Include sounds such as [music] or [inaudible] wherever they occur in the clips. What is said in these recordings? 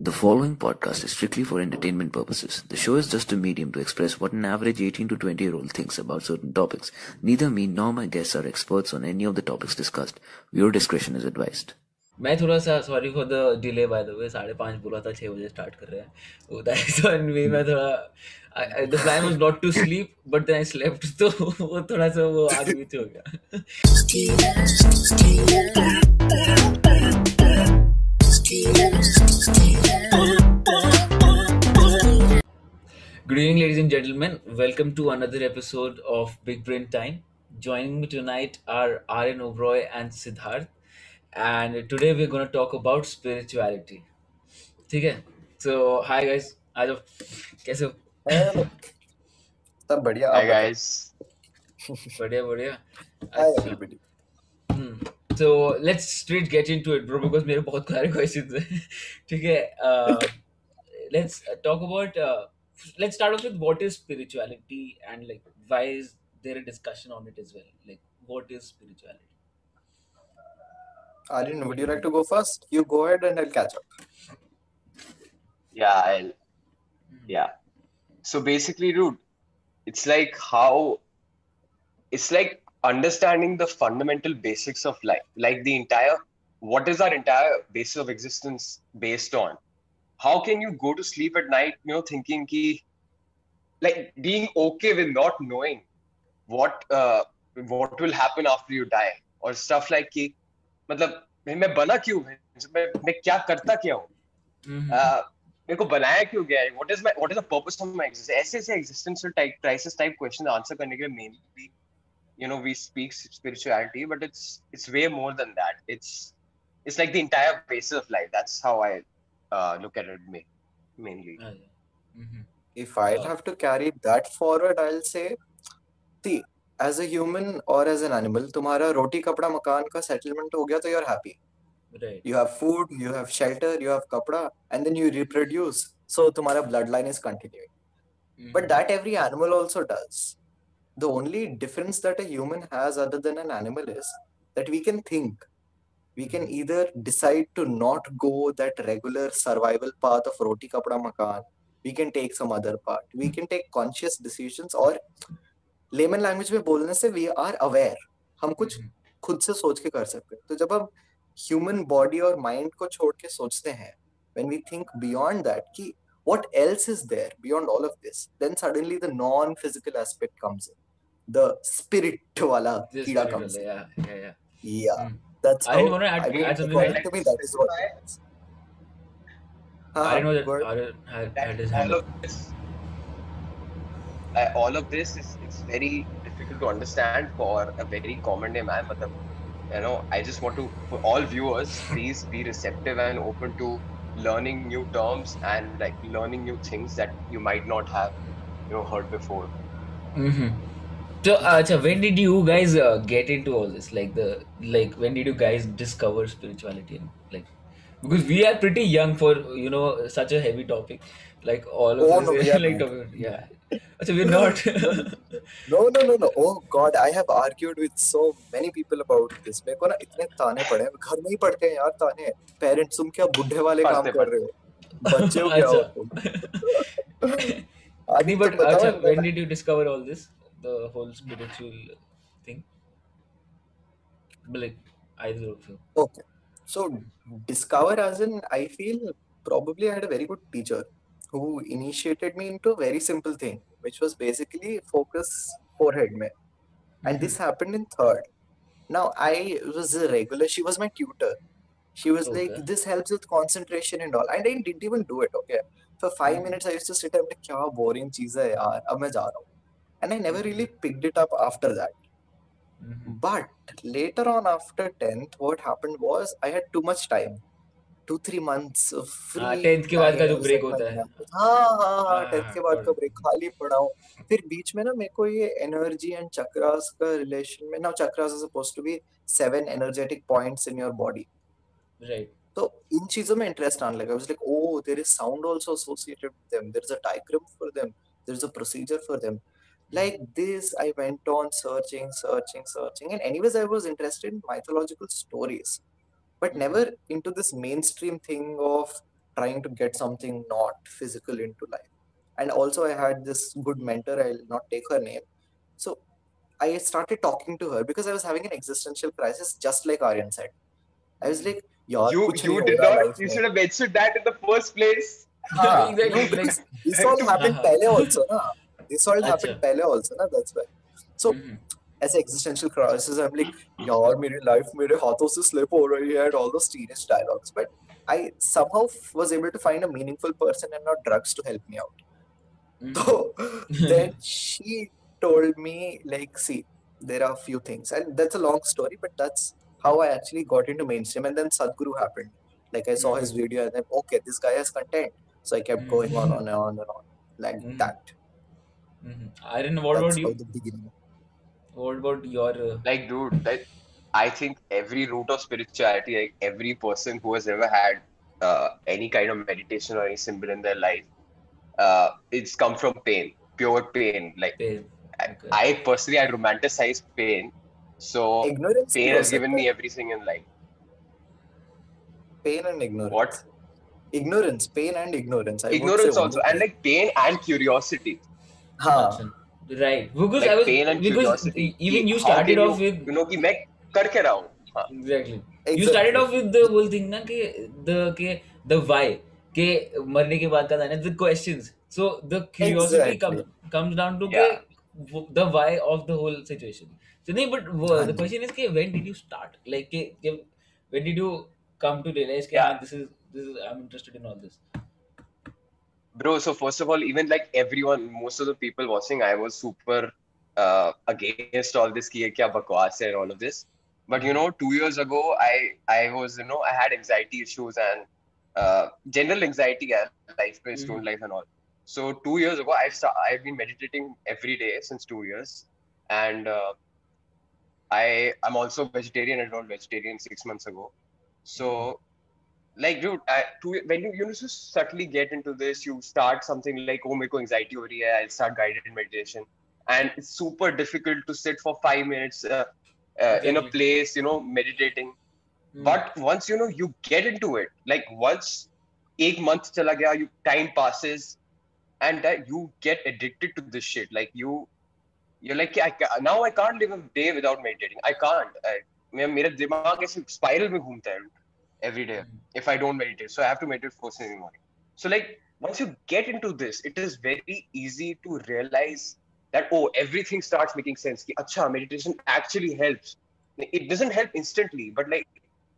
The following podcast is strictly for entertainment purposes. The show is just a medium to express what an average 18 to 20 year old thinks about certain topics. Neither me nor my guests are experts on any of the topics discussed. Viewer discretion is advised. मैं थोड़ा सा sorry for the delay by the way साढ़े पाँच बोला था छः बजे start कर रहे हैं दैट्स वन मी मैं थोड़ा the plan was not to sleep but then I slept तो वो थोड़ा सा वो आगे पीछे हो गया Good evening, ladies and gentlemen. Welcome to another episode of Big Brain Time. Joining me tonight are Aryan Oberoi and Siddharth. And today we're going to talk about spirituality. ठीक है So, hi guys. आ जाओ कैसे हो सब बढ़िया आप बताओ guys. बढ़िया बढ़िया हाय अच्छा everybody hmm so let's straight get into it bro because मेरे बहुत सारे questions हैं [laughs] ठीक है uh, let's talk about uh, let's start off with what is spirituality and like why is there a discussion on it as well like what is spirituality Aryan would you like to go first you go ahead and I'll catch up Yeah, I'll, Hmm. yeah. So basically, dude, it's like how it's like understanding the fundamental basics of life, like the entire what is our entire basis of existence based on? How can you go to sleep at night, you know, thinking ki, like being okay with not knowing what uh, what will happen after you die or stuff like कि मतलब मैं बना क्यों मैं मैं मैं क्या करता क्या हूँ Mhm. uh, मेरे को बनाया क्यों गया है what is my what is the purpose of my existence ऐसे ऐसे existential type crisis type question answer करने के लिए mainly you know we speak spirituality but it's it's way more than that it's it's like the entire basis of life that's how i uh, look at it ma- mainly Ah, yeah. Mhm. if I'll have to carry that forward I'll say see as a human or as an animal तुम्हारा रोटी कपड़ा मकान का settlement हो गया तो you're happy right you have food you have shelter you have kapda and then you reproduce so तुम्हारा bloodline is continuing Mhm. but that every animal also does The only difference that a human has other than an animal is that we can think we can either decide to not go that regular survival path of roti kapda makan we can take some other part we can take conscious decisions or layman language में बोलने से we are aware हम कुछ Mhm. खुद से सोच के कर सकते हैं तो जब हम ह्यूमन बॉडी और माइंड को छोड़ के सोचते हैं when we think beyond that कि what else is there beyond all of this then suddenly the non physical aspect comes in the spirit wala the kida spirit comes. Yeah, yeah, yeah. Yeah, mm. that's. I didn't want to add, I mean, add something like, to me. That is what. Uh, I know that word, Arun had, had. All of this, uh, all of this is it's very difficult to understand for a very common name. I'm Matab. You know, I just want to for all viewers, please be receptive and open to learning new terms and like learning new things that you might not have you know heard before. Mm-hmm. So, uh, so when did you guys uh, get into all this? Like the like when did you guys discover spirituality? And like because we are pretty young for you know such a heavy topic. Like all of oh us no we are [laughs] like not talking, yeah. So we're not. [laughs] no no no no oh god i have argued with so many people about this मेरे को ना इतने ताने पड़े हैं घर में ही पड़ते हैं यार ताने पेरेंट्स तुम क्या बुढ़े वाले काम पढ़ते कर रहे हो बच्चे हो क्या हो [laughs] अच्छा. तुम नहीं आदि but तुम बताओ अच्छा ना when did you discover all this? The whole spiritual thing. But like either of you. Okay. So discover as in I feel probably I had a very good teacher who initiated me into a very simple thing, which was basically focus forehead mein. And this happened in third. Now I was a regular, she was my tutor. She was like, Okay. this helps with concentration and all. And I didn't even do it, okay. For five Mhm. minutes I used to sit and like, क्या boring चीज है यार, अब मैं जा रहा हूँ. And I never really picked it up after that. Mhm. But later on, after 10th, what happened was I had too much time. Two, three months of हाँ free टेंथ के बाद का time. जो I was ब्रेक like, होता है "मैं- हाँ हाँ हाँ हाँ टेंथ हाँ के बाद का got it. ब्रेक खाली पड़ा हूँ फिर बीच में ना मेरे को ये एनर्जी एंड चक्रास का रिलेशन में ना chakras are supposed to B seven energetic points in your body right तो इन चीजों में इंटरेस्ट आने लगा like oh there is sound also associated with them there is a diagram for them there is a procedure for them like this i went on searching searching searching and anyways i was interested in mythological stories but never into this mainstream thing of trying to get something not physical into life. And also, I had this good mentor. I'll not take her name. So I started talking to her because I was having an existential crisis, just like Aryan said. I was like, "Yaar, You kuch you nahi did ho raha not. life You mein." should have mentioned that in the first place. हाँ, Exactly, no, like- because this all [laughs] happened हाँ, हाँ. पहले also ना. This all happened अच्छा. पहले also ना. That's why. So Mhm. as an existential crisis, I'm like, यार मेरी life मेरे हाथों से slip हो रही है and all those teenage dialogues. But I somehow was able to find a meaningful person and not drugs to help me out. Mhm. So [laughs] then she told me like, see, there are a few things, and that's a long story, but that's how I actually got into mainstream. And then Sadhguru happened. Like I saw his Mhm. video, and then okay, this guy has content. So I kept going on, on and on and on, like Mhm. that. Mm-hmm. Aryan, what That's about you? What about your uh... like, dude? That I think every root of spirituality, like every person who has ever had uh, any kind of meditation or any symbol in their life, uh, it's come from pain, pure pain. Like pain. Okay. I, I, personally, I romanticize pain, so ignorance pain has given me everything in life. Pain and ignorance. What? Ignorance, pain and ignorance. I ignorance also, and like pain and curiosity. हाँ right because I was because even you started off with you know कि मैं करके रहा हूँ exactly you started off with the whole thing ना कि the के the why के मरने के बाद का जाने the questions so the curiosity comes down to के the why of the whole situation so nahi but wo, the question is ke, when did you start like ke, ke, when did you come to realize ke, yeah. ah, this is this is i'm interested in all this Bro, so first of all, even like everyone, most of the people watching, I was super uh, against all this ki kya bakwas and all of this. But you know, two years ago, I I was you know I had anxiety issues and uh, general anxiety and life, Mhm. student life and all. So two years ago, I've I've been meditating every day since two years, and uh, I I'm also vegetarian. I went vegetarian six months ago. So like dude I, to, when you you know just subtly get into this you start something like oh मेरे को anxiety हो रही है I'll start guided meditation and it's super difficult to sit for five minutes uh, uh, in a Exactly. place you know meditating Hmm. but once you know you get into it like once एक month चला गया you time passes and that you get addicted to this shit like you you're like I, ca- now I can't live a day without meditating I can't I, मेरा मेरा दिमाग ऐसे spiral में घूमता है every day Hmm. if I don't meditate. So I have to meditate first thing in the morning. So like once you get into this, it is very easy to realize that oh everything starts making sense. Ki, Acha, meditation actually helps. It doesn't help instantly, but like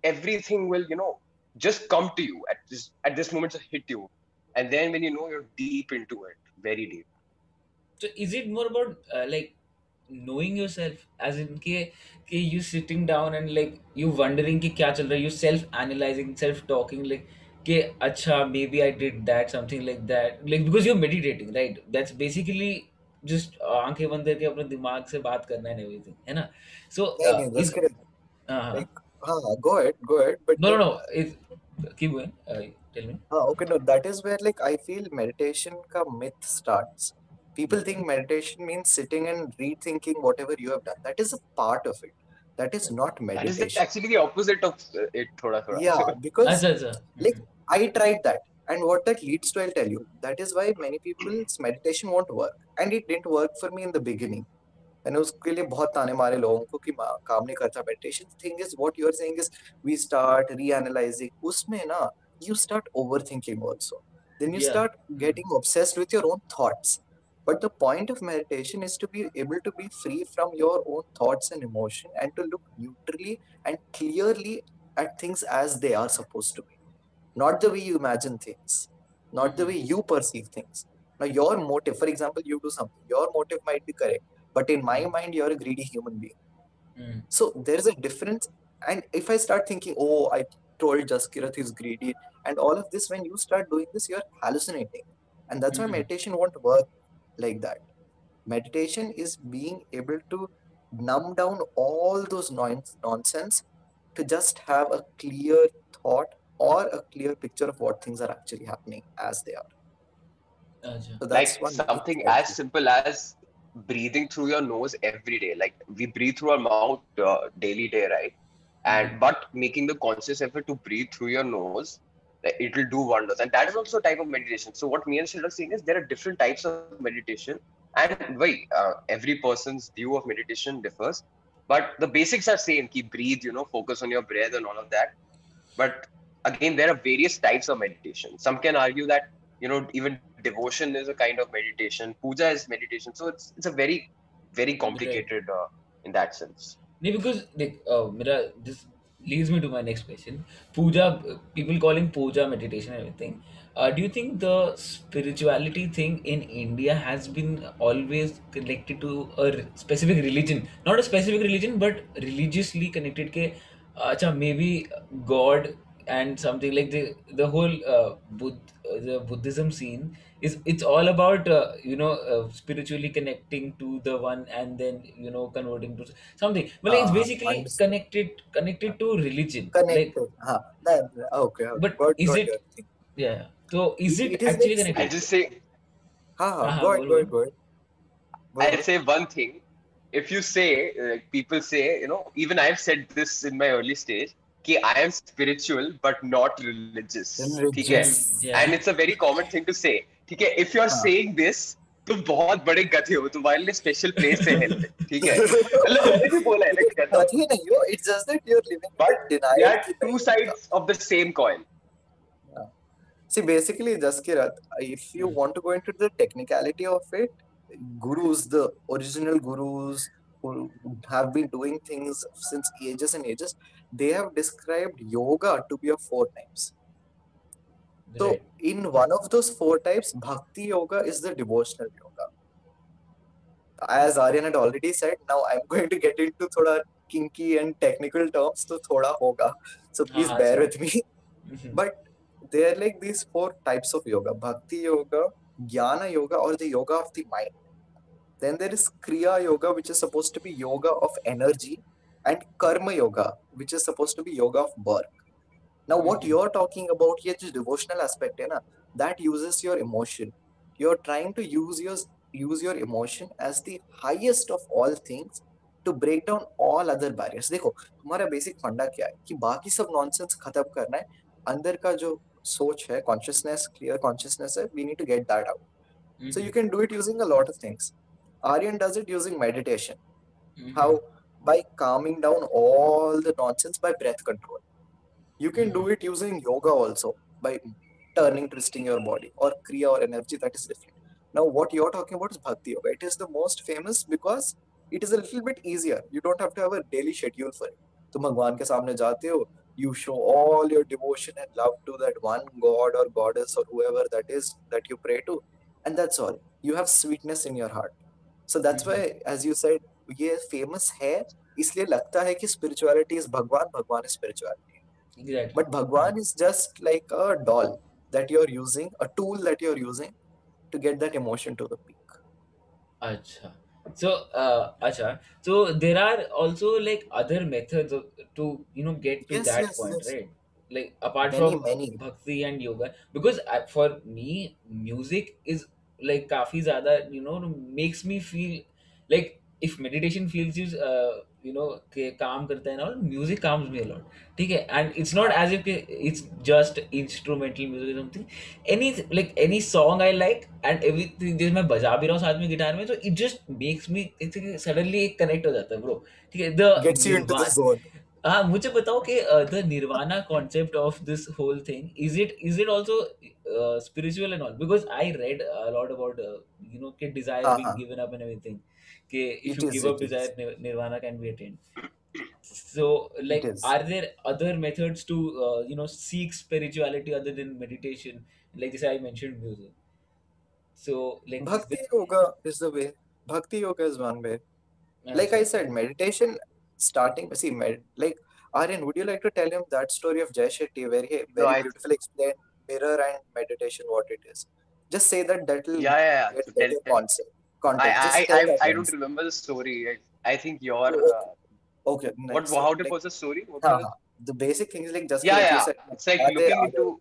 everything will you know just come to you at this at this moment just hit you, and then when you know you're deep into it, very deep. So is it more about uh, like knowing yourself as in के कि you sitting down and like you wondering कि क्या चल रहा है you self analyzing self talking like कि अच्छा maybe I did that something like that like because you're meditating right that's basically just uh, आंखें बंद करके अपने दिमाग से बात करना and everything है ना so नहीं uh, नहीं is just kidding. हाँ हाँ Like हाँ, go ahead, go ahead. But no no then- no it, keep going uh, tell me हाँ, okay, no, that is where like I feel meditation ka myth starts. People think meditation means sitting and rethinking whatever you have done. That is a part of it. That is not That is meditation. actually the opposite of uh, it. Thoda thoda. Yeah, [laughs] because अच्छा अच्छा like I tried that, and what that leads to, I'll tell you. That is why many people's meditation won't work, and it didn't work for me in the beginning. मैंने उसके लिए बहुत ताने मारे लोगों को कि मा- काम नहीं करता meditation. The thing is, what you are saying is we start reanalyzing. उसमें ना you start overthinking also. Then you Yeah. start getting obsessed with your own thoughts. but the point of meditation is to be able to be free from your own thoughts and emotion and to look neutrally and clearly at things as they are supposed to be not the way you imagine things, not the way you perceive things. Now, your motive, for example, you do something, your motive might be correct, but in my mind, you're a greedy human being. Mm. So there's a difference. And if I start thinking, oh, I told Jaskirat he's greedy, and all of this, when you start doing this, you're hallucinating. And that's Mhm. why meditation won't work like that. Meditation is being able to numb down all those nonsense to just have a clear thought or a clear picture of what things are actually happening as they are. So that's like something as simple as breathing through your nose every day. Like we breathe through our mouth uh, daily day right? And hmm. but making the conscious effort to breathe through your nose it will do wonders. And that is also a type of meditation. So what me and Sid are saying is there are different types of meditation. And wait uh, every person's view of meditation differs. But the basics are same. Keep breathe you know focus on your breath and all of that. But again there are various types of meditation. Some can argue that you know even devotion is a kind of meditation. Puja is meditation. So it's it's a very very complicated uh, in that sense. No, because like uh, Mira, this leads me to my next question. Puja, people calling puja meditation and everything. Uh, do you think the spirituality thing in India has been always connected to a r- specific religion? Not a specific religion, but religiously connected. के अच्छा maybe God and something like the the whole uh, Buddh, uh, the Buddhism scene is it's all about uh, you know uh, spiritually connecting to the one and then you know converting to something. Well, it's ah, basically connected connected to religion. Connected. Huh. Okay, okay. but is it? Yeah. So is It, it is actually connected? I just say ha, uh-huh, go ahead, go ahead, I'll say one thing. If you say, like people say, you know, even I've said this in my early stage, कि I am spiritual but not religious ठीक है? And it's a very common thing to say ठीक है? If you are saying this तुम बहुत बड़े गधे हो तुम वाइल्ड स्पेशल प्लेस है हेल्थ ठीक है? [laughs] मतलब मैंने भी बोला है लाइक गधे नहीं हो it's just that you are living but deny that two sides of the same coin See, basically, Jaskirat, if you hmm. want to go into the technicality of it, gurus, the original gurus who have been doing things since ages and ages, they have described yoga to be of four types. So, in one of those four types, bhakti yoga is the devotional yoga. As Aryan had already said, now I'm going to get into thoda kinky and technical terms, so thoda hoga. So please हाँ bear sorry with me. Mhm. But there are like these four types of yoga bhakti yoga jnana yoga or the yoga of the mind then there is kriya yoga which is supposed to be yoga of energy and karma yoga which is supposed to be yoga of birth now what Mhm. you're talking about here is devotional aspect hai na that uses your emotion you're trying to use your use your emotion as the highest of all things to break down all other barriers देखो हमारा basic फंडा क्या है कि बाकी सब nonsense खत्म करना है अंदर का जो सोच है कॉन्शियसनेस क्लियर कॉन्शियसनेस है we need to get that out so you Mhm. can do it using a lot of things aryan does it using meditation Mhm. how by calming down all the nonsense by breath control you can do Mhm. it using yoga also by turning twisting your body or kriya or energy that is different now what you're talking about is bhakti yoga it is the most famous because it is a little bit easier you don't have to have a daily schedule for it तुम भगवान के सामने जाते हो you show all your devotion and love to that one god or goddess or whoever that is that you pray to and that's all you have sweetness in your heart so that's Mhm. why as you said ये famous है इसलिए लगता है कि spirituality is भगवान भगवान is spirituality exactly but Bhagwan is just like a doll that you're using, a tool that you're using to get that emotion to the peak. Acha. So, uh, acha. So there are also like other methods of, to you know get to Yes, that yes, point, yes. right? Like apart Many, from many. bhakti and yoga, because I, for me, music is like काफ़ी ज़्यादा you know makes me feel like if meditation feels you you know के काम करता है ना music calms मी a lot ठीक है and it's not as if it's just instrumental music something any like any song I like and everything जैसे मैं बजा भी रहा हूँ साथ में गिटार में तो it just makes me suddenly एक कनेक्ट हो जाता है ब्रो ठीक है the Gets you into the nirvana zone. हाँ मुझे बताओ कि the nirvana concept of this whole thing is it is it also uh, spiritual and all because I read a lot about uh, you know कि desire हाँ being हाँ given up and everything कि if it you is, give up it desire is, nir- nirvana can be attained so it like is. are there other methods to uh, you know seek spirituality other than meditation like this I mentioned music so like Bhakti with, yoga is the way. Bhakti yoga is one way. Like I अच्छा said, meditation starting. See, like Aryan, would you like to tell him that story of Jay Shetty, where he very no, beautifully explained mirror and meditation, what it is? Just say that that will yeah, yeah, yeah. So tell, concept. Context. I, I, I, I don't remember the story. I, I think your oh, uh, okay. Nice. What? So, how like, it was the story? What uh, was the basic thing is like just yeah, yeah. It's like looking they, into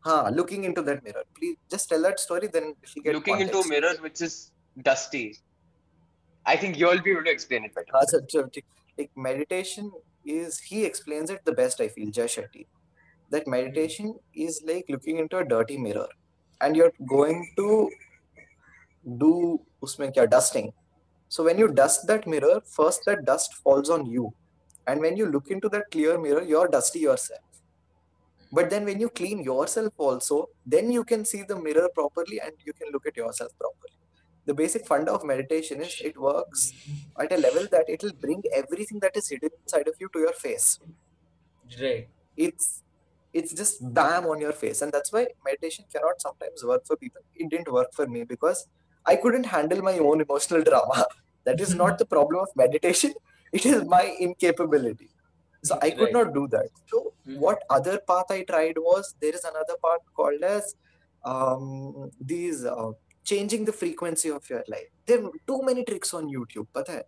huh, looking into that mirror. Please just tell that story, then she get looking context. into a mirror which is dusty. I think you'll be able to explain it better like meditation is he explains it the best i feel jay shetty. That meditation is like looking into a dirty mirror and you're going to do usme kya dusting. So when you dust that mirror first that dust falls on you. And when you look into that clear mirror you're dusty yourself. But then when you clean yourself also then you can see the mirror properly and you can look at yourself properly the basic funda of meditation is it works at a level that it will bring everything that is hidden inside of you to your face. Right. It's it's just bam on your face. And that's why meditation cannot sometimes work for people. It didn't work for me because i couldn't handle my own emotional drama. That is not the problem of meditation. It is my incapability. So i could Right. not do that. So Mhm. what other path i tried was there is another path called as um, these uh, changing the frequency of your life. There are too many tricks on youtube hai?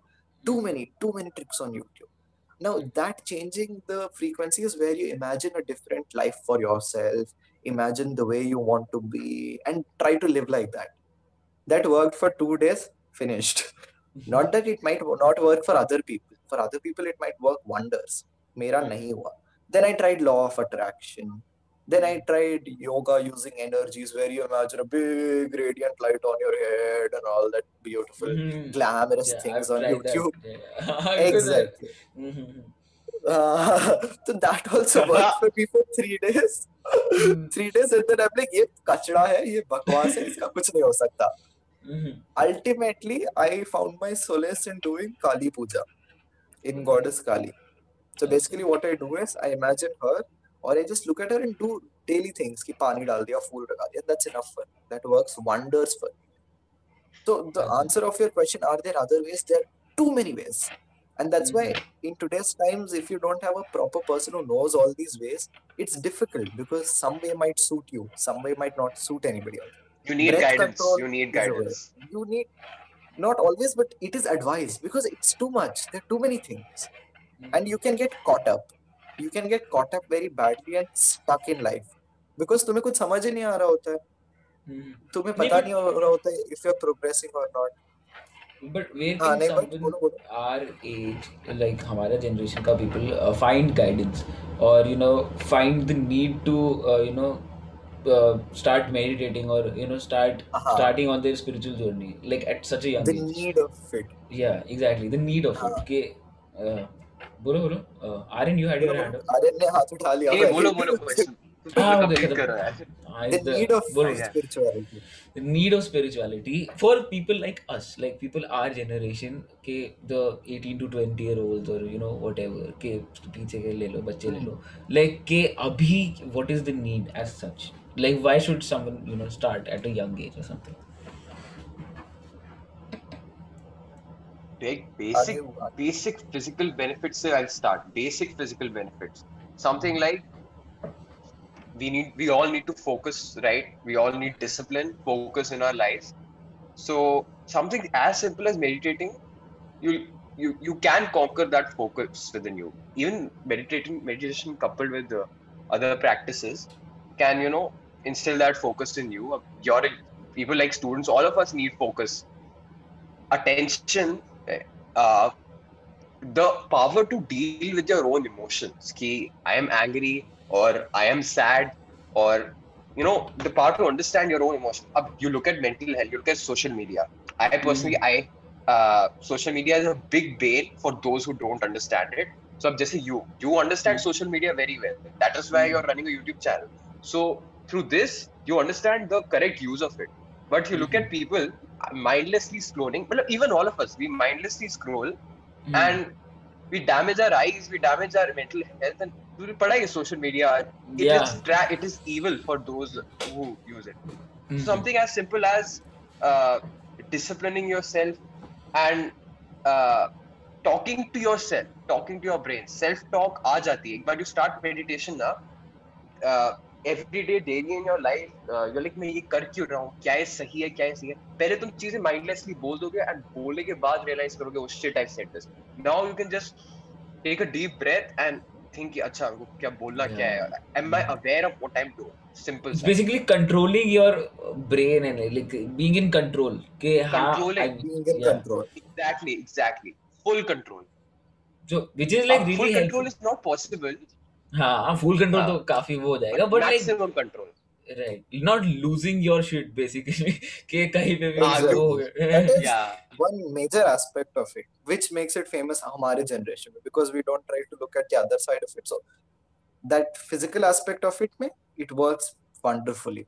too hmm. many too many tricks on youtube. Now hmm. that changing the frequency is where you imagine a different life for yourself. Imagine the way you want to be and try to live like that. That worked for two days finished. Hmm. Not that it might not work for other people. For other people it might work wonders. mera Hmm. nahi hua then i tried law of attraction then i tried yoga using energies where you imagine a big radiant light on your head and all that beautiful Mhm. glamorous Yeah, things I've on tried that. youtube Yeah. [laughs] Because I- exactly Mhm. uh, [laughs] so that also worked for me for three days. Hmm. [laughs] three days and then I'm like ये कचड़ा है ये बकवास है इसका कुछ नहीं हो सकता. Mhm. Ultimately, I found my solace in doing Kali Puja in goddess Kali. So basically, what I do is I imagine her or I just look at her and do daily things कि पानी डाल दिया फूल लगा दिया that's enough for me. that works wonders for me. So the Okay. answer of your question are there other ways there are too many ways and that's why Mhm. in today's times if you don't have a proper person who knows all these ways it's difficult because some way might suit you some way might not suit anybody else You need Breath guidance. control You need is a way. guidance. you need not always but it is advised because it's too much there are too many things and you can get caught up You can get caught up very badly and stuck in life because तुम्हें कुछ समझ ही नहीं आ रहा होता है hmm. तुम्हें पता नहीं, नहीं हो रहा होता है इफ़ यू आर प्रोग्रेसिंग और नॉट बट वेयर हाँ, नहीं बट बोलो बोलो आर एज लाइक हमारा जनरेशन का पीपल फाइंड गाइडेंस और you know find the need to you know start meditating or you know start uh-huh. starting on their spiritual journey like at such a young the age. need of it yeah exactly the need of uh-huh. it okay uh, बोलो बोलो। Aryan you had your hand up Aryan ने हाथ उठा लिया। ए बोलो बोलो question हाँ देख रहा है need of spirituality need of spirituality for people like us like people our generation के द 18 टू 20 ईयर ओल्ड और यू नो व्हाटएवर के पीछे के ले लो बच्चे ले लो। लाइक के अभी what is the need as such like why should someone you know start at a young age और something big basic basic physical benefits se i'll start. Basic physical benefits. Something like we need we all need to focus right? We all need discipline focus in our lives so something as simple as meditating you you you can conquer that focus within you. Even meditating meditation coupled with the other practices can you know instill that focus in you. You're people like students all of us need focus attention uh, the power to deal with your own emotions. Ki I am angry or I am sad or you know the power to understand your own emotion. Ab, you look at mental health, you look at social media. I personally, I uh, social media is a big bane for those who don't understand it. So just you, you understand Hmm. social media very well. That is why Hmm. you're running a YouTube channel. So through this, you understand the correct use of it. But you look at people mindlessly scrolling even all of us we mindlessly scroll mm. and we damage our eyes we damage our mental health and पढ़ा social media it yeah. is tra- it is evil for those who use it mm-hmm. something as simple as uh, disciplining yourself and uh, talking to yourself talking to your brain self talk aa jati but you start meditation now uh, everyday daily in your life you like मैं ये कर क्यों रहा हूँ? क्या ये सही है? क्या ये सही है? पहले तुम चीज़ें माइंडलेसली बोल दोगे एंड बोलने के बाद रियलाइज़ करोगे उस shit I said this now you can just take a deep breath and think कि अच्छा हमको क्या बोलना yeah. क्या है? Am I aware of what I am doing simple it's basically controlling your brain and like being in control के हाँ being control exactly exactly full control जो which is like really full control is not possible हाँ full control हाँ। तो काफ़ी वो हो जाएगा but like maximum control. Right not losing your shit basically कि कहीं पे भी हाँ, वो हो गया is Yeah. one major aspect of it, which makes it famous हमारे generation में because we don't try to look at the other side of it. So that physical aspect of it में it works wonderfully.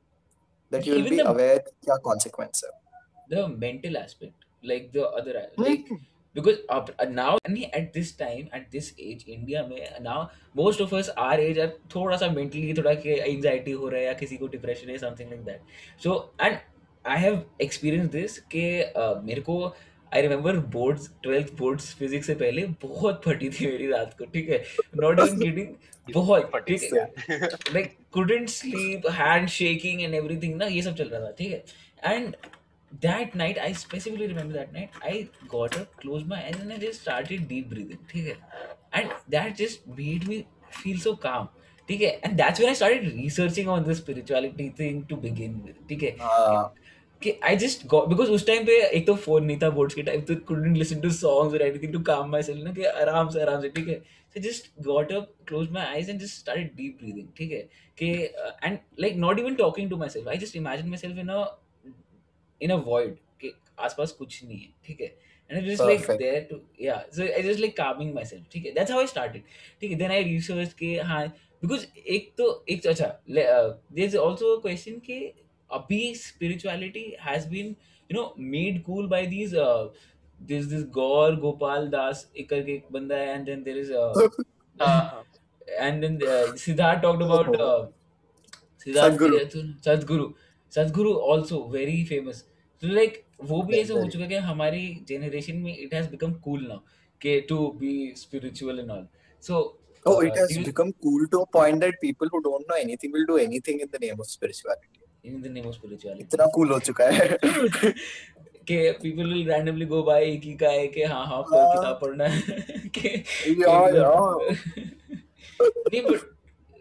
That you will Even be the- aware क्या consequence है. the mental aspect like the other like थोड़ा सा anxiety हो रहा है किसी को डिप्रेशन है मेरे को I remember boards twelfth boards physics से पहले बहुत फटी थी मेरी रात को ठीक है? नॉट इन गेटिंग बहुत शेकिंग एंड एवरीथिंग ना ये सब चल रहा था ठीक है and that night I specifically remember that night I got a close my and I just started deep breathing ठीक है? And that just made me feel so calm ठीक है? And that's when I started researching on the spirituality thing to begin with ठीक है? हाँ। कि I just got because उस time पे एक तो फ़ोन नहीं था बोर्ड्स के टाइम तो कुडंट लिसन टू सॉन्ग्स और anything to calm my self ना कि आराम से आराम से ठीक है? So just got up close my eyes and just started deep breathing ठीक है? कि and like not even talking to myself I just imagine myself in a in a void के आसपास कुछ नहीं है ठीक है? And I just like there to या so I just like calming myself ठीक है? दैट्स हाउ आई स्टार्टेड ठीक है? देन आई रिसर्च के हाँ बिकॉज़ एक तो एक अच्छा there is also a question कि अभी spirituality has been you know made cool by these this this Gaur Gopal Das एक करके एक बंदा है and then there is and then Siddharth then about [laughs] हाँ, सिद्धार्थ हाँ। talked about. [laughs] Sadhguru also very famous so like वो भी ऐसा हो चुका है कि हमारी जनरेशन में it has become cool now कि to be spiritual and all so Oh, uh, it has you- become cool to a point that people who don't know anything will do anything in the name of spirituality. in the name of spirituality इतना cool हो चुका है. कि people will randomly go by एक ही का है कि हाँ हाँ पर हाँ। किताब पढ़ना है कि Yeah, एकदम- नहीं but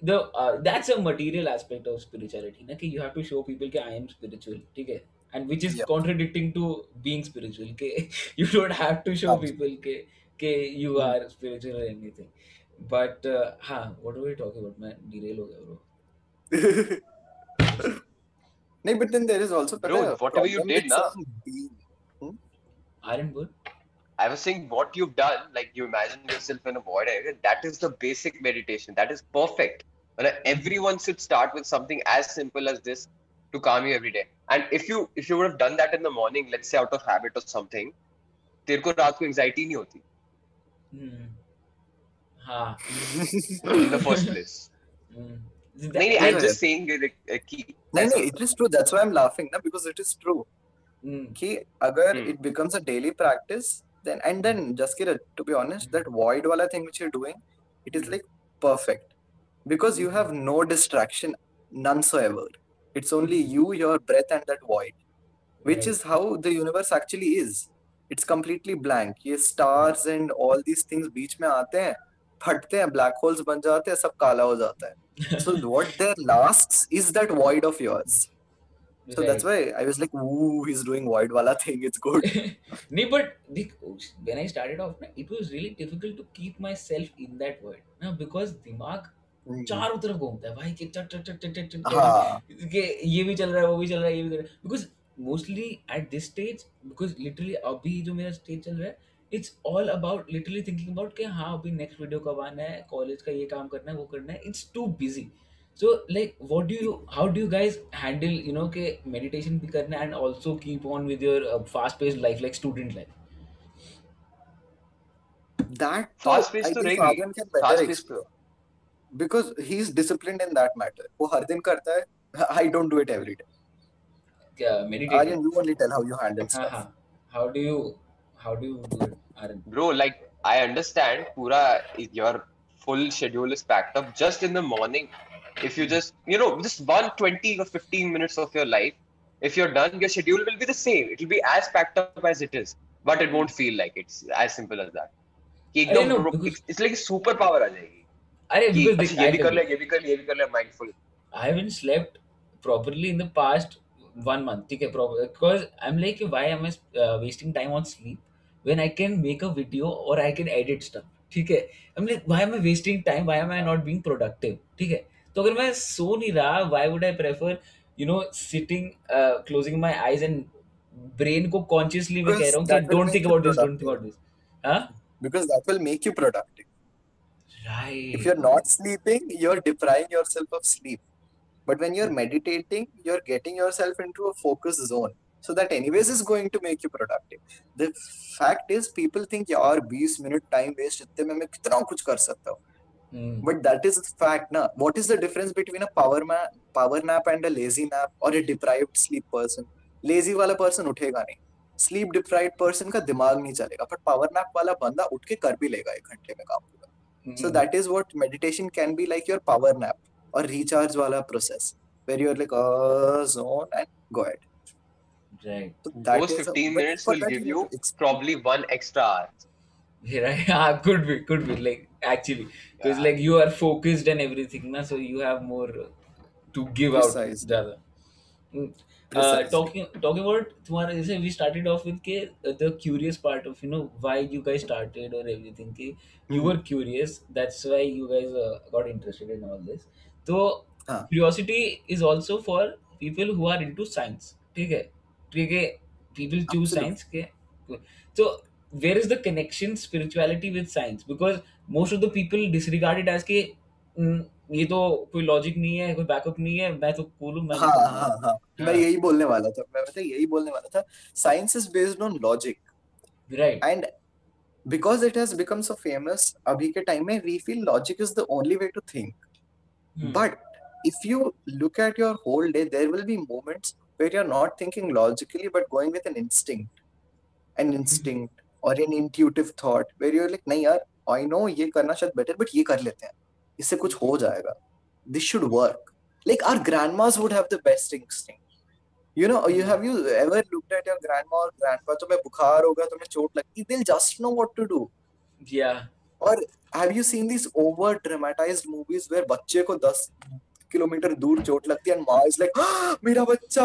the uh, that's a material aspect of spirituality na, you have to show people that i am spiritual okay? and which is contradicting to being spiritual Okay, [laughs] you don't have to show people ki ki you hmm. are spiritual or anything. But uh, ha what were we talking about? Man derail ho bro. [laughs] No but then there is also Bro, whatever you did, na, certain being hmm? I was saying what you've done, like you imagine yourself in a void area, that is the basic meditation. That is perfect. And uh, everyone should start with something as simple as this to calm you every day. And if you if you would have done that in the morning, let's say out of habit or something, तेरे को रात को anxiety नहीं होती hmm. हाँ in the first place. hmm. नहीं, नहीं, I'm Yeah. just saying like, uh, कि नहीं नहीं it is true that's why I'm laughing ना because it is true Hmm. कि अगर Hmm. it becomes a daily practice then and then Jaskira to be honest that void wala thing which you're doing it is like perfect because you have no distraction none so ever it's only you your breath and that void which Right. is how the universe actually is it's completely blank ये stars and all these things बीच में आते हैं फटते हैं black holes बन जाते हैं सब काला हो जाता है so [laughs] what there lasts is that void of yours So that's why I was like ooh he's doing void wala thing it's good. [laughs] नहीं but देख when I started off ना it was really difficult to keep myself in that world ना because दिमाग चारों तरफ़ घूमता है भाई कि चट चट चट चट चट हाँ। ये भी चल रहा है वो भी चल रहा है ये भी कर रहा है। Because mostly at this stage because literally अभी जो मेरा स्टेज चल रहा है it's all about literally thinking about कि हाँ अभी नेक्स्ट वीडियो कब आना है कॉलेज का ये काम करना है वो करना है it's too busy so like what do you how do you guys handle you know के मेडिटेशन भी करना है and also keep on with your fast paced life like student life that Fast तो pace I तो think रहेगी। Aryan can better Fast pace explore because he's disciplined in that matter वो हर दिन करता है I don't do it every day क्या meditation Aryan you only tell how you handle हाँ stuff हाँ how do you how do you do it आरन bro like i understand pura your full schedule is packed up just in the morning if you just you know just one 20 or 15 minutes of your life if you're done your schedule will be the same it will be as packed up as it is but it won't feel like it's as simple as that कि अरे एकदम no, bro, because- it's like super power आ जाएगी अरे कि because अच्छा, ये भी कर ले ये भी कर ले ये भी कर ले mindful I haven't slept properly in the past one month. ठीक है, proper because I'm like, why am I uh, wasting time on sleep when I can make a video or I can edit stuff? ठीक है I'm like why am I wasting time why am I not being productive ठीक है तो अगर मैं सो नहीं रहा why would I prefer you know sitting closing my eyes and brain को कॉन्शियसली मैं कह रहा हूँ कि don't think about this don't think about this हाँ because that will make you productive right if you are not sleeping you are depriving yourself of sleep but when you are meditating you are getting yourself into a focused zone so that anyways is going to make you productive. The fact is people think yaar 20 minute time waste itte main main kitna kuch kar sakta hu but that is fact ना what is the difference between a power power nap and a lazy nap और a deprived sleep person lazy वाला person उठेगा नहीं sleep deprived person का दिमाग नहीं चलेगा but power nap वाला बंदा उठ के कर भी लेगा एक घंटे में काम पूरा so that is what meditation can be like your power nap और रिचार्ज वाला process where you're like zone and go at Right. So that Those 15 a, minutes will give you it's probably one extra hour. [laughs] Yeah, right. [laughs] ah, could be, could be. Like actually because Yeah. like you are focused and everything na, so you have more uh, to give out Precisely. ज़्यादा Mm. Uh, Precisely. talking talking about तुम्हारा जैसे we started off with के uh, the curious part of you know why you guys started or everything कि you Mhm. were curious that's why you guys uh, got interested in all this तो हाँ. curiosity is also for people who are into science ठीक है ठीक है people choose Absolutely. science के so where is the connection spirituality with science because most of the people disregard it as कि "Mm, ये तो कोई लॉजिक नहीं है कोई बैकअप नहीं है मैं तो कूल हूँ मैं हाँ नहीं हाँ हाँ मैं हाँ। यही बोलने वाला था मैं बता यही बोलने वाला था science is based on logic right and because it has become so famous अभी के टाइम में we feel logic is the only way to think Hmm. But if you look at your whole day, there will be moments where you're not thinking logically, but going with an instinct, an instinct और in intuitive thought where you're like नहीं यार I know ये करना शायद better but ये कर लेते हैं। इससे कुछ हो जाएगा। This should work like our grandmas would have the best instinct you know you have you ever looked at your grandma और ग्रैंडपा तुम्हें बुखार होगा तुम्हें चोट लगती they just know what to do या और have you seen this over dramatised movies where बच्चे को 10 किलोमीटर दूर चोट लगती है एंड माँ इज़ लाइक हाँ, मेरा बच्चा!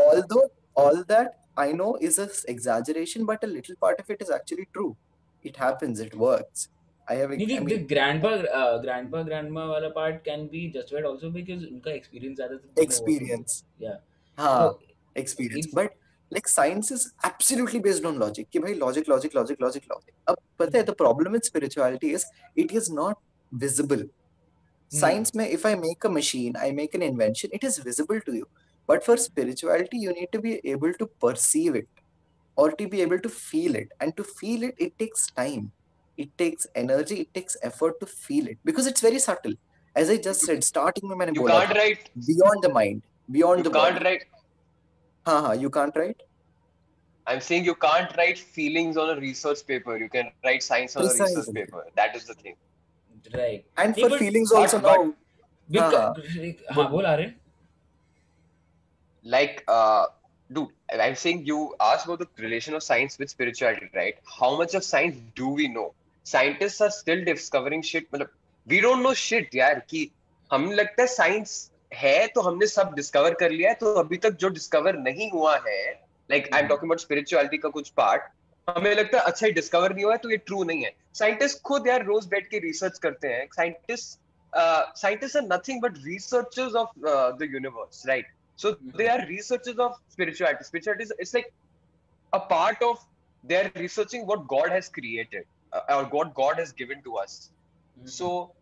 Although all that I know is a exaggeration but a little part of it is actually true it happens it works I have नहीं I the, the mean grandpa uh, grandpa grandma वाला part can be justified also because उनका experience ज़्यादा तो they know what to do. experience yeah हाँ so experience it's- but like science is absolutely based on logic कि भाई logic logic logic logic logic अब पता है the problem with spirituality is it is not visible science में if I make a machine I make an invention it is visible to you but for spirituality you need to be able to perceive it or to be able to feel it and to feel it it takes time it takes energy it takes effort to feel it because it's very subtle as I just said starting में मैंने You बोला can't था, write. beyond the mind beyond You the can't body write. हाँ हाँ you can't write I'm saying you can't write feelings on a research paper. You can write science on a research Precisely. paper. That is the thing. right and Yeah, for but- feelings but- also but- now because हाँ, हाँ बोल आ रहे Like, uh, dude, I'm saying you asked about the relation of science with spirituality, right? How much of science do we know? Scientists are still discovering shit. मतलब, we don't know shit, यार. कि हमें लगता है science है तो हमने सब डिस्कवर कर लिया है तो अभी तक जो डिस्कवर नहीं हुआ है like I am talking about spirituality का कुछ पार्ट हमें लगता है अच्छा डिस्कवर नहीं हुआ है तो ये ट्रू नहीं है साइंटिस्ट खुद यार रोज बैठ के रिसर्च करते हैं scientist are nothing but researchers of uh, the universe right So mm-hmm. they are researchers of spirituality. Spirituality is it's like a part of they're researching what God has created uh, or what God has given to us. Mm-hmm. So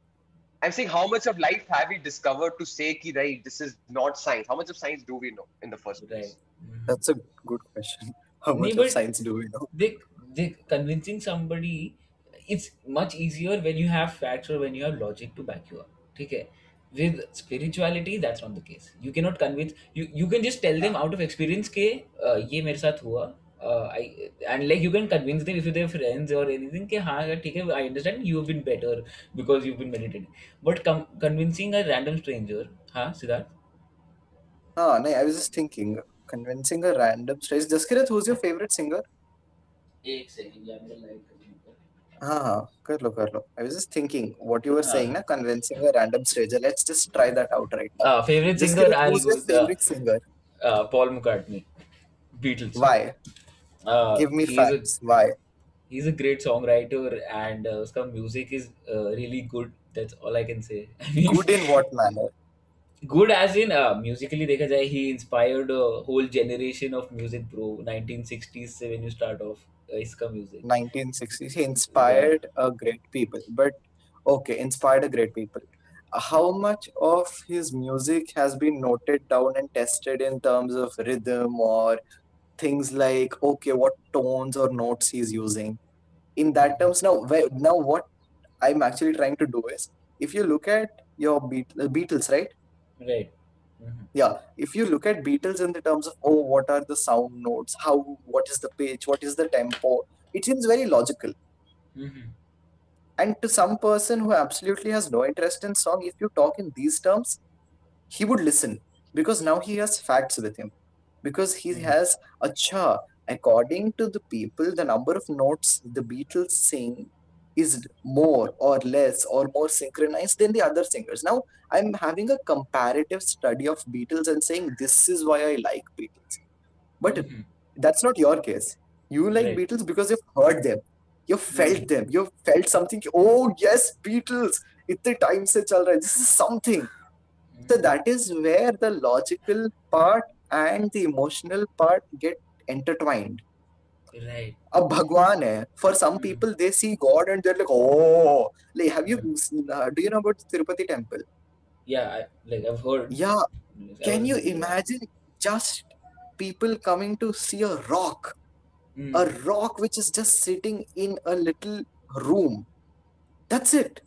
I'm saying how much of life have we discovered to say ki right, this is not science? How much of science do we know in the first place? Right. Mm-hmm. That's a good question. How much of science do we know? They, they convincing somebody it's much easier when you have facts or when you have logic to back you up. Okay. With spirituality that's not the case you cannot convince you you can just tell them out of experience के uh, ये मेरे साथ हुआ uh, I, and like you can convince them if they're friends or anything कि हाँ यार ठीक है I understand you've been better because you've been meditating but com- convincing a random stranger हाँ Siddharth ah no I was just thinking convincing a random stranger Jaskirat who's your favorite singer एक second यार मेरा light हाँ हाँ कर लो कर लो I was just thinking what you were हाँ. saying ना convincing a random stranger let's just try that out right now uh, favorite singer Jaskirat I'll who's go your with uh, favorite singer uh, Paul McCartney Beatles why Uh, give me he's a- facts why he's a great songwriter and uh, उसका music is uh, really good that's all I can say I mean good in what manner good as in uh, musically देखा जाए he inspired a whole generation of music bro 1960s से when you start off uh, इसका music 1960s he inspired a great people but okay inspired a great people how much of his music has been noted down and tested in terms of rhythm or things like okay what tones or notes he's using in that terms now where, now what i'm actually trying to do is if you look at your Beat- uh, beatles right right Mhm. yeah if you look at beatles in the terms of oh what are the sound notes how what is the pitch what is the tempo it seems very logical Mhm. and to some person who absolutely has no interest in song if you talk in these terms he would listen because now he has facts with him because he Mhm. has acha according to the people the number of notes the beatles sing is more or less or more synchronized than the other singers. Now i'm having a comparative study of beatles and saying this is why i like beatles. But Mhm. that's not your case. You like Right. beatles because you've heard them. You've felt them. You've felt something. Oh yes beatles. itne time se chal raha this is something. So that is where the logical part and the emotional part get intertwined Right. A Bhagwan hai. For some hmm. people, they see God and they're like, oh, like have you? Hmm. Uh, do you know about Tirupati temple? Yeah, like I've heard. Yeah. Can you imagine just people coming to see a rock, a hmm. rock which is just sitting in a little room? That's it.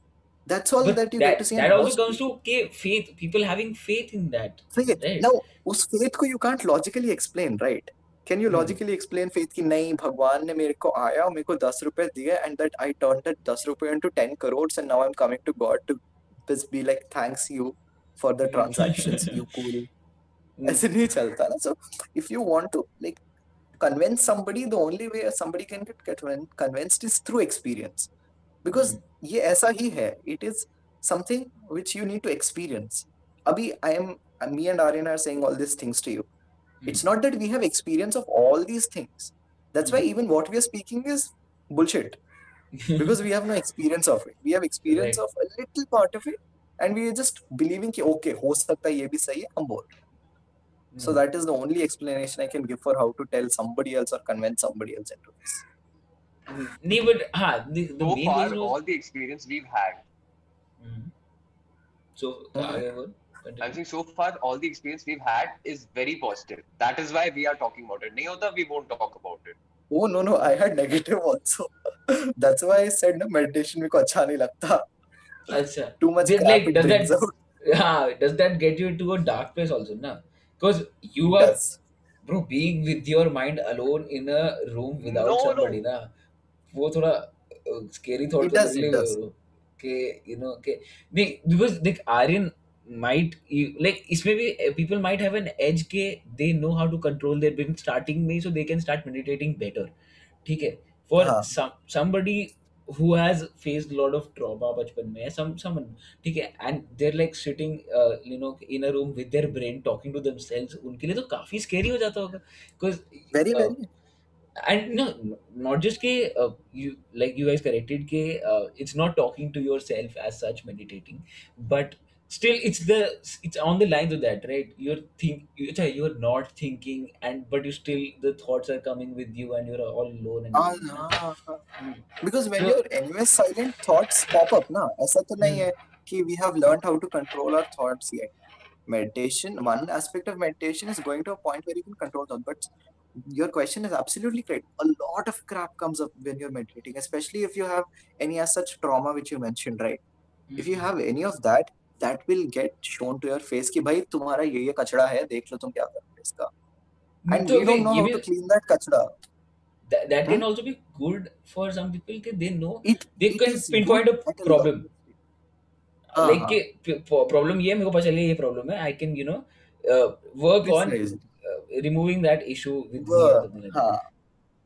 That's all that you that, get to see. That also most... comes to okay, faith. People having faith in that. Faith. Now, us faith you can't logically explain, right? Can you logically explain faith कि नहीं भगवान ने मेरे को आया और मेरे को दस रुपए दिए and that I turn that दस रुपए into ten crore and now I am coming to God to बस be like thanks you for the transactions you cool ऐसे नहीं चलता ना so if you want to like convince somebody the only way somebody can get, get convinced is through experience because mm-hmm. ये ऐसा ही है it is something which you need to experience अभी I am me and Aryan are saying all these things to you it's not that we have experience of all these things that's why Hmm. even what we are speaking is bullshit [laughs] because we have no experience of it we have experience Right. of a little part of it and we are just believing कि okay हो सकता है ये भी सही है हम बोल रहे हैं. so Mm. that is the only explanation I can give for how to tell somebody else or convince somebody else into this नहीं but हाँ the, the So main far, reason was all the experience we've had, Mhm. so Mhm. आगे बोल, continue. I'm saying so far, all the experience we've had is very positive. That is why we are talking about it. नहीं होता, we won't talk about it. oh no no I had negative also [laughs] that's why I said ना meditation मेरे को अच्छा नहीं लगता अच्छा too much Did, crap like, it does brings that- out [laughs] हाँ does that get you into a dark place also ना because you It are does. bro being with your mind alone in a room without No, no. somebody ना वो थोड़ा scary thought It does, it does. के you know के नहीं because like Aryan might you- like इसमें भी uh, people might have an edge के they know how to control their brain starting में so they can start meditating better ठीक है for हाँ. some somebody who has faced a lot of trauma बचपन में some someone ठीक है and they're like sitting uh, you know in a room with their brain talking to themselves उनके लिए तो काफी scary हो जाता होगा because very uh, very and no not just ke uh, you like you guys corrected ke uh, it's not talking to yourself as such meditating but still it's the it's on the lines of that right you're think you- you're not thinking and but you still the thoughts are coming with you and you're all alone and हाँ, you know? हाँ, हाँ. Hmm. because when So- you're anyway silent thoughts pop up ना ऐसा तो नहीं है कि we have learned how to control our thoughts yet meditation one aspect of meditation is going to a point where you can control them but your question is absolutely correct a lot of crap comes up when you're meditating especially if you have any as such trauma which you mentioned right if you have any of that that will get shown to your face कि भाई तुम्हारा ये ये कचरा है देख लो तुम क्या कर हो इसका। And you don't know how to clean that कचरा that can also be good for some people कि they know they can pinpoint a problem like कि प्रॉब्लम ये मेरे को पता चले ये प्रॉब्लम है I can you know work on removing that issue with हाँ।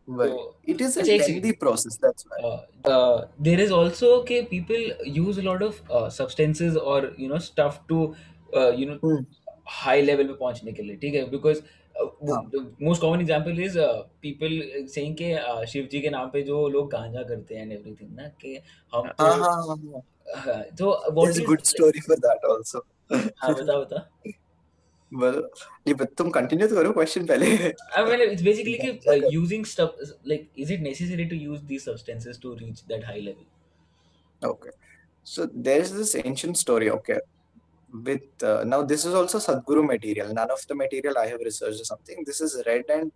Right. It is a अच्छा, lengthy process. That's why. uh, uh, there is also okay people use a lot of uh, substances or you know stuff to uh, you know Hmm. high level पे पहुँचने के लिए ठीक है because uh, हाँ. the most common example is uh, people saying कि uh, Shiv ji के नाम पे जो लोग गांजा करते हैं and everything ना कि हम तो हाँ हाँ हाँ हाँ. हाँ, तो a is good story for that also. हाँ बता बता well, ये but तुम continue तो करो question पहले. I mean it's basically कि uh, using stuff like is it necessary to use these substances to reach that high level Okay. So there's this ancient story, okay. With uh, now this is also Sadguru material. None of the material I have researched or something. This is read and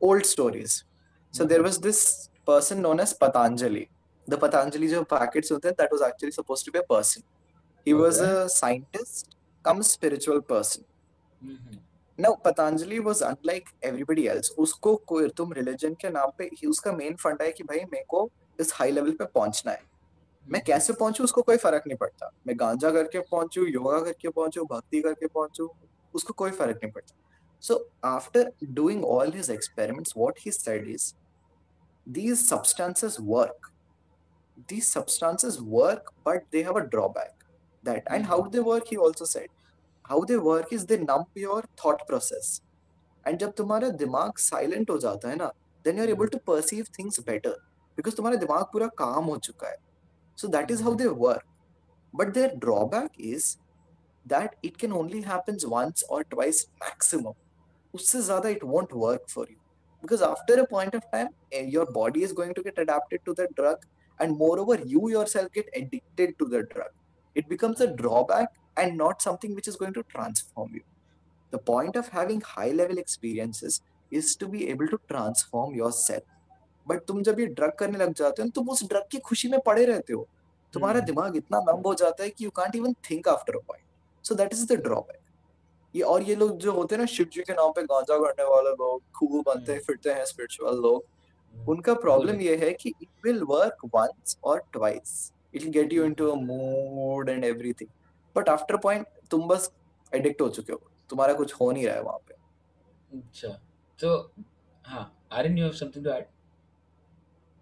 old stories. So there was this person known as Patanjali. The Patanjali jo packets hote, that was actually supposed to be a person. He was Okay. a scientist, come spiritual person. Now Patanjali was unlike everybody else उसको इस high level पे पहुँचना है। मैं mm-hmm. कैसे पहुंचू उसको कोई फ़र्क नहीं पड़ता। मैं गांजा करके पहुंचू योगा करके पहुंचू भक्ति करके पहुंचू उसको कोई फ़र्क नहीं पड़ता। So after doing all his he drawback that and how they work he also said how they work is they numb your thought process and जब तुम्हारा दिमाग silent हो जाता है ना then you're able to perceive things better because तुम्हारा दिमाग पूरा काम हो चुका है so that is how they work. But their drawback is that it can only happens once or twice maximum. उससे ज़्यादा it won't work for you. Because after a point of time, eh, your body is going to get adapted to the drug and moreover, you yourself get addicted to the drug. It becomes a drawback and not something which is going to transform you. The point of having high level experiences is to be able to transform yourself. But तुम जब ये drug करने लग जाते हो तुम उस drug की खुशी में पड़े रहते हो तुम्हारा हम्म। दिमाग इतना नम हो जाता है कि you can't even think after a point so that is the drawback ये और ये लोग जो होते हैं ना शिव जी के नाम पे गांजा करने वाले लोग खूब बनते हम्म। फिरते हैं स्पिरिचुअल लोग उनका प्रॉब्लम ये है कि इट विल वर्क वंस और twice it will get you into a mood and everything but after point तुम बस एडिक्ट हो चुके हो तुम्हारा कुछ हो नहीं रहा है वहाँ पे अच्छा तो हाँ Aaron you have something to add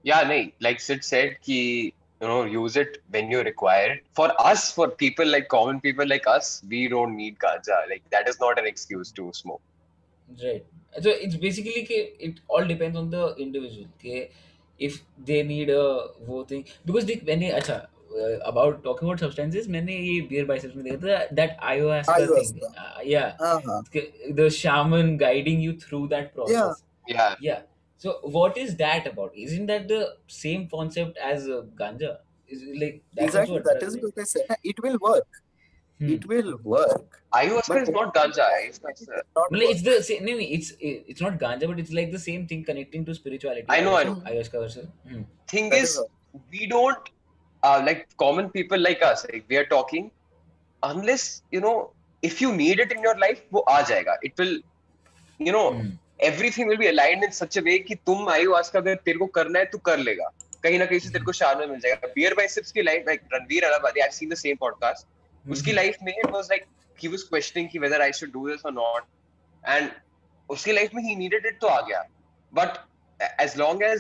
Yeah, nahi, like Sid said, ki, you know, use it when you require it. For us, for people like common people like us, we don't need ganja. Like that is not an excuse to smoke. Right. So it's basically कि it all depends on the individual कि if they need a वो thing because देख मैंने अच्छा uh, about talking about substances मैंने ये beer biceps में देखा था दैट अयाहुआस्का थिंग या the shaman guiding you through that process या या so what is that about? Isn't that the same concept as uh, ganja? Like exactly. that is what i it will work. Hmm. It will work. Ayahuasca is not ganja it's, not, uh, it's the same no, no, it's it's not ganja but it's like the same thing connecting to spirituality. I know i know. Ayahuasca versus hmm. thing is we don't uh, like common people like us. Like we are talking, unless you know, if you need it in your life, वो आ जाएगा. It will, you know, Hmm. everything will be aligned in such a way कि तुम ayahuasca अगर तेरे को करना है, तू कर लेगा. कहीं ना कहीं से तेरे को शान में मिल जाएगा. Beer biceps की life, like Ranveer Allahbadia, I've seen the same podcast. उसकी Mhm. लाइफ में it was like he was questioning कि whether I should do this or not and उसकी लाइफ में he needed it तो आ गया but as long as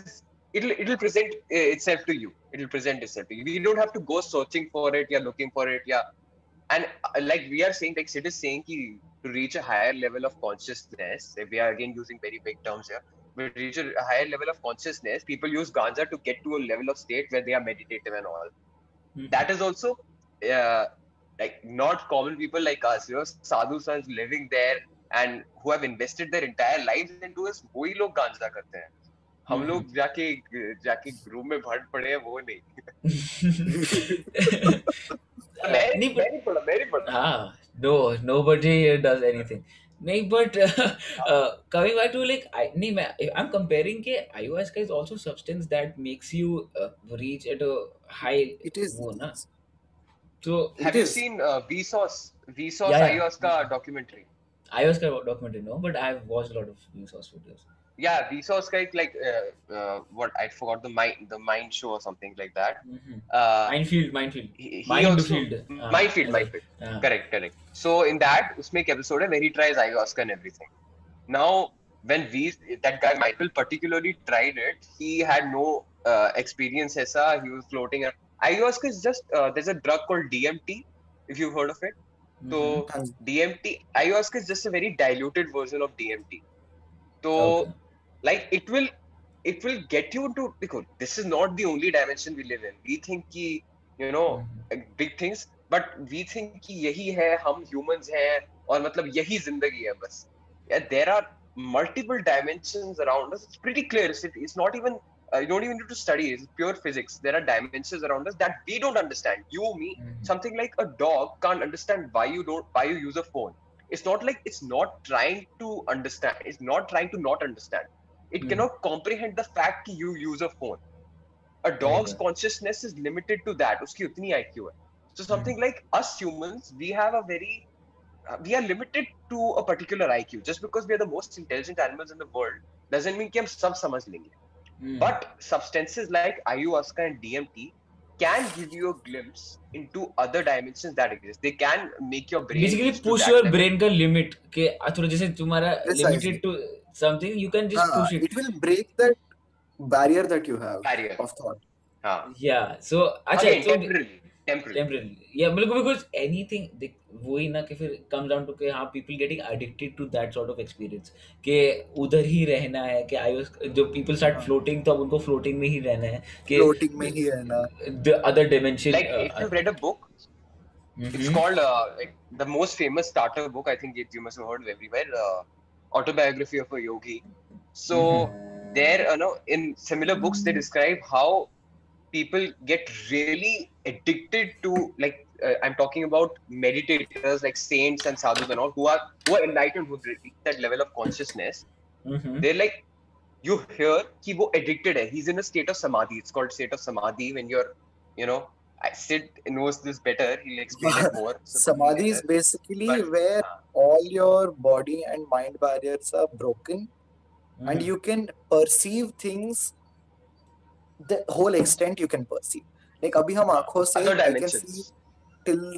it'll it'll present uh, itself to you it'll present itself to you we don't have to go searching for it yeah looking for it yeah and uh, like we are saying like Sid is saying ki, to reach a higher level of consciousness we are again using very big terms here but reach a higher level of consciousness people use ganja to get to a level of state where they are meditative and all Mhm. that is also uh, like not common people like us you know sadhu sons living there and who have invested their entire lives into this वही लोग गांजा करते हैं हम लोग जाके जाके group में भट पड़े हैं वो नहीं। [laughs] नहीं नहीं पढ़ा नहीं पढ़ा। हाँ नो नहीं but coming back to like नहीं मैं आई एम कंपेयरिंग के आईओएस का is also substance that makes you reach at a high it is वो ना। हैव यू सीन का डॉक्यूमेंट्री का documentary no but I have watched a lot of vsauce videos yeah Vsauce एक like uh, uh, what I forgot the mind the mind show or something like that Mhm. uh, minefield minefield he, he Mind also field. Ah, Mindfield, yeah. Mindfield. हाँ. Correct, correct. So in that, उसमें एक episode है where he tries ayahuasca and everything. Now, when we that guy Michael particularly tried it, he had no uh, experience ऐसा. He was floating. around. Ayahuasca is just uh, there's a drug called DMT, if you've heard of it. Mhm. So हाँ DMT, ayahuasca is just a very diluted version of DMT. तो Okay. like it will it will get you into because this is not the only dimension we live in. We think ki you know mm-hmm. big things but we think ki yahi hai hum humans hain aur matlab yahi zindagi hai bas. Yeah, there are multiple dimensions around us. It's pretty clear. It's, it's not even uh, you don't even need to study. It's pure physics. There are dimensions around us that we don't understand. You me mm-hmm. something like a dog can't understand why you don't why you use a phone. It's not like it's not trying to understand. It's not trying to not understand. it Hmm. cannot comprehend the fact that you use a phone a dog's Okay. consciousness is limited to that उसकी उतनी IQ है so something like us humans we have a very uh, we are limited to a particular IQ just because we are the most intelligent animals in the world doesn't mean कि हम सब समझ लेंगे Mhm. but substances like ayahuasca and DMT can give you a glimpse into other dimensions that exist they can make your brain basically reach to push that your level. Brain का limit के थोड़ा जैसे तुम्हारा Precisely. Limited something you can just हाँ, push it it will break that barrier that you have barrier of thought. हाँ या सो अच्छा again so temporarily temporary temporarily yeah बिल्कुल बिकॉज़ एनीथिंग वही ना कि फिर कम डाउन टू के हाँ people getting addicted to that sort of experience कि उधर ही रहना है कि आई जो पीपल स्टार्ट फ्लोटिंग तो अब उनको फ्लोटिंग में ही रहना है कि Floating में ही रहना. The other dimension like if you've read a book Mm-hmm. it's called uh, like the most famous starter book i think it, you must have heard of everywhere uh, autobiography of a yogi so there you know in similar books they describe how people get really addicted to like uh, i'm talking about meditators like saints and sadhus and all who are who are enlightened who reach that level of consciousness Mm-hmm. they're like you hear कि वो addicted है he's in a state of samadhi it's called state of samadhi when you're you know I Sid knows this better. He'll explain it [laughs] more. So Samadhi is basically but, where uh, all your body and mind barriers are broken, mm-hmm. and hmm. you can perceive things the whole extent you can perceive. Like abhi hum se I can see till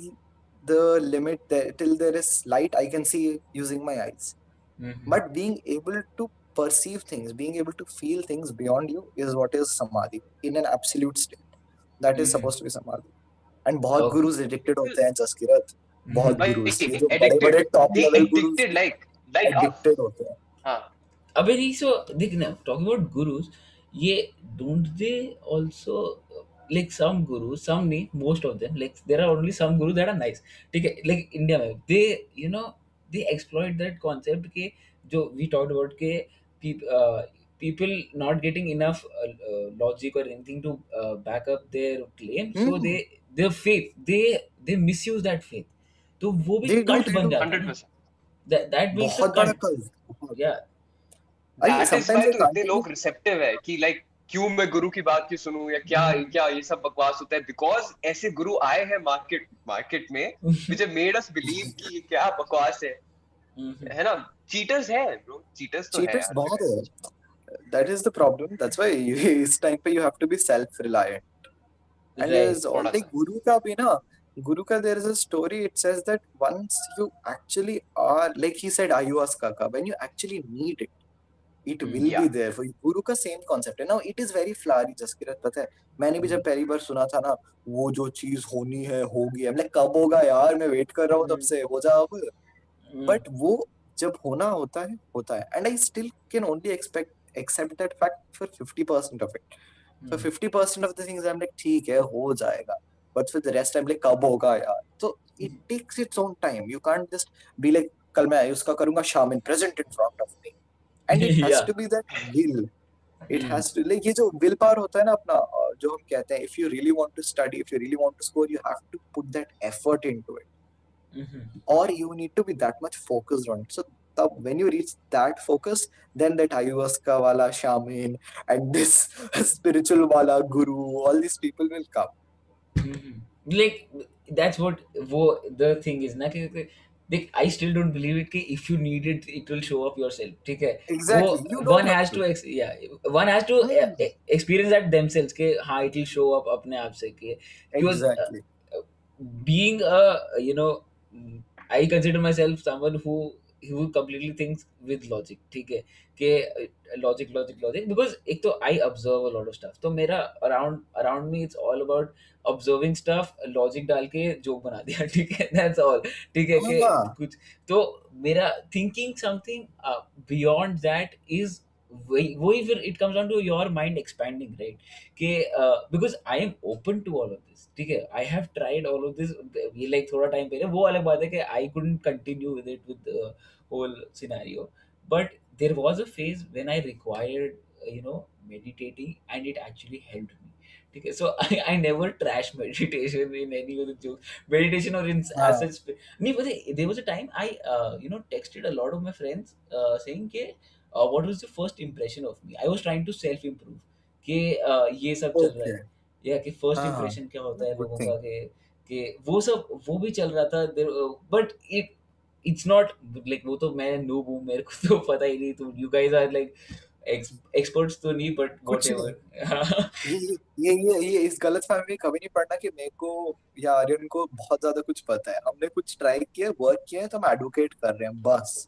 the limit there, till there is light. I can see using my eyes, mm-hmm. but being able to perceive things, being able to feel things beyond you is what is samadhi in an absolute state. That is supposed to be samadhi and बहुत gurus addicted होते हैं जसकिरत बहुत gurus बड़े बड़े top level gurus like like addicted होते हैं हाँ अबे ये सो देख ना टॉकिंग अबाउट गुरुज ये don't they also like some gurus some nahi most of them like there are only some gurus that are nice ठीक है like india में they you know they exploit that concept के जो we talked about के people uh, not getting enough uh, uh, logic or anything to uh, back up their claim so Hmm. they their faith they they misuse that faith तो वो भी They do, cult they बन. जाता है hundred ना percent that that makes a बहुत बड़ा cult cult yeah अरे that is why sometimes तो I इतने लोग receptive है कि like क्यों मैं गुरु की बात क्यों सुनूं या क्या क्या ये सब बकवास होता है बिकॉज़ ऐसे गुरु आए हैं मार्केट मार्केट में which have made us believe कि ये क्या बकवास है Mhm. है ना चीटर्स है ब्रो चीटर्स तो है cheaters यार बहुत है that is the problem that's why इस time पे you have to be self reliant and Right. there's all like guru का भी ना guru का there is a story it says that once you actually are like he said ayahuasca का when you actually need it it Hmm. will Yeah. be there for you guru का same concept है now it is very flowery Jaskirat पता है मैंने भी जब पहली बार सुना था ना वो जो चीज़ होनी है होगी I'm like कब होगा यार मैं वेट कर रहा हूँ तब Hmm. से हो जा अब Mm. बट वो जब होना होता है होता है and I still can only expect accept that fact for 50% of it Mm. 50% of the things I am like ठीक है हो जाएगा. But for the rest I am like कब होगा यार? तो it takes its own time you can't just be like कल मैं उसका करूँगा शाम in present in front of me and it has Yeah. To be that will it. Has to like ये जो विल पावर होता है ना अपना जो हम कहते हैं if you really want to study if you really want to score you have to put that effort into it or you need to be that much focused on it. So tab, when you reach that focus, then that ayahuasca wala shaman and [laughs] this spiritual wala guru, all these people will come. Mhm. Like that's what wo the thing is ना कि कि- like I still don't believe it कि if you need it it will show up yourself ठीक है Exactly. वो You don't one have has to. to ex- yeah one has to Hmm. uh, experience that themselves कि हाँ it will show up अपने आप से कि because uh, Exactly. being a you know I consider myself someone he completely thinks with logic ठीक है कि logic logic logic because एक तो I observe a lot of stuff तो मेरा around around me it's all about observing stuff logic डाल के joke बना दिया [laughs] ठीक है दैट्स ऑल ठीक है हाँ। कि कुछ तो मेरा thinking something beyond that is वही वही फिर it comes down to your mind expanding right कि uh, because I am open to all of this ठीक है I have tried all of this ये like थोड़ा time पहले वो अलग बात है कि I couldn't continue with it with the whole scenario but there was a phase when I required uh, you know meditating and it actually helped me ठीक है so I, [laughs] I never trash meditation in any of the jokes meditation or in हाँ. as such नहीं पता there was a time I uh, you know texted a lot of my friends uh, saying कि uh, what was the first impression of me? I was trying to self improve कि uh, ये सब चल रहा है. या कि first हाँ, इंप्रेशन क्या होता है लोगों. का कि कि वो सब वो भी चल रहा था but it it's not like वो तो मैं नूब हूँ मेरे को तो पता ही नहीं तो you guys are like experts तो नहीं बट कुछ व्हाटएवर ये ये ये ये इस गलत फहमी में कभी नहीं पड़ना कि मेरे को या आर्यन को बहुत ज़्यादा कुछ पता है। हमने कुछ ट्राई किया वर्क किया है तो हम एडवोकेट कर रहे हैं बस।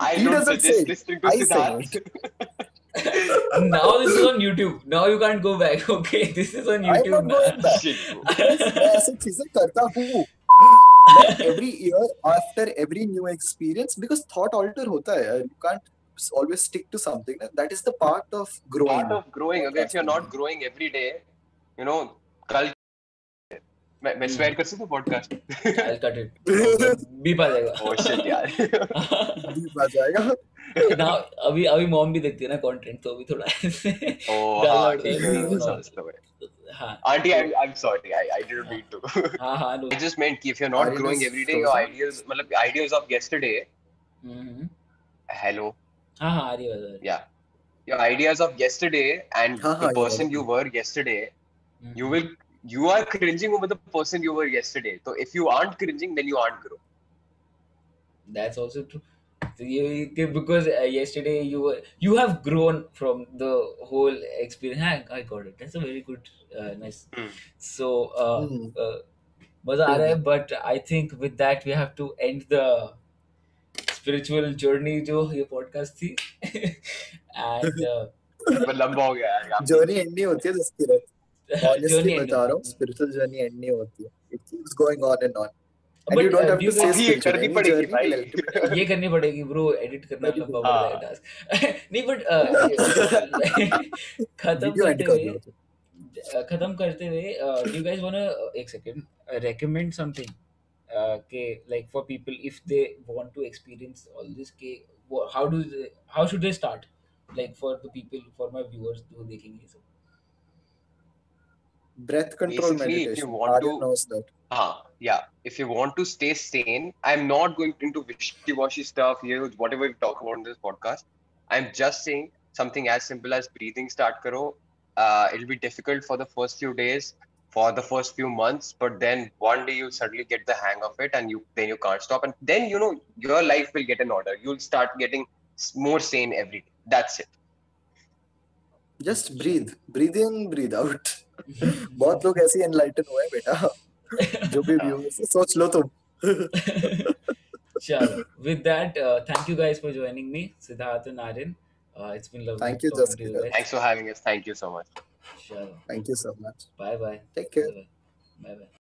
I He don't doesn't suggest say it. listening to I say Siddharth. now this is on YouTube now you can't go back [laughs] okay this is on I'm YouTube not going now. back Shit, bro. because मैं ऐसी चीजें करता हूँ like every year after every new experience because thought alter होता है you can't always stick to something that is the part of growing Part of growing. Okay, if you're not growing every day, you know, कल मैं मैं swear कर सकता हूँ podcast I cut it beep आ जाएगा. Oh, oh shit यार. [laughs] Beep आ जाएगा. ना अभी अभी मॉम भी देखती है ना कंटेंट तो अभी थोड़ा ओह हाँ aunty I I am sorry I I didn't mean to हाँ हाँ आई जस्ट मेंट कि if you are not growing everyday your ideas मतलब आइडियाज़ ऑफ़ यस्टरडे हेलो हाँ हाँ आ रही है या your ideas of yesterday and the person you were yesterday mm-hmm. you will you are cringing over the person you were yesterday. So if you aren't cringing, then you aren't growing. That's also true. So you, you- because uh, yesterday you were you have grown from the whole experience. I, I got it. That's a very good, uh, nice. Hmm. So uh, Hmm. uh, मजा आ रहा है but I think with that we have to end the spiritual journey जो ये podcast थी [laughs] and uh, पर [laughs] लंबा हो गया यार यहाँ पे। जर्नी एंड नहीं होती है जिसकी journey [laughs] ऑनेस्टली end बता रहा हूँ होती है। स्पिरिचुअल जर्नी एंड नहीं होती है it keeps going on and on But, and you don't uh, have do you to से guys- अभी ये करनी पड़ेगी भाई। [laughs] ये करनी पड़ेगी ब्रो एडिट करना Very लंबा good. पड़ हाँ। जाएगा टास्क नहीं बट [laughs] खत्म वीडियो एंड करते कर हुए दो uh, खत्म करते हुए डू यू गाइस वांट एक सेकंड रेकमेंड समथिंग के like for people if they want to experience all this के how do how should they start like for the people for my viewers जो देखेंगे ये सब breath control Basically, if you want to- knows that Ah, yeah. If you want to stay sane, I'm not going into wishy-washy stuff here, whatever we talk about in this podcast. I'm just saying something as simple as breathing start karo. Uh, it'll be difficult for the first few days, for the first few months, but then one day you'll suddenly get the hang of it, and you then you can't stop, and then you know your life will get in order. You'll start getting more sane every day. That's it. just breathe breathe in breathe out [laughs] बहुत लोग ऐसे enlighten हुए बेटा जो भी view सोच लो तुम sure with that uh, thank you guys for joining me siddharth and arin uh, it's been lovely thank you, talking you guys. thanks for having us thank you so much sure thank you so much bye bye take care bye bye, bye, -bye.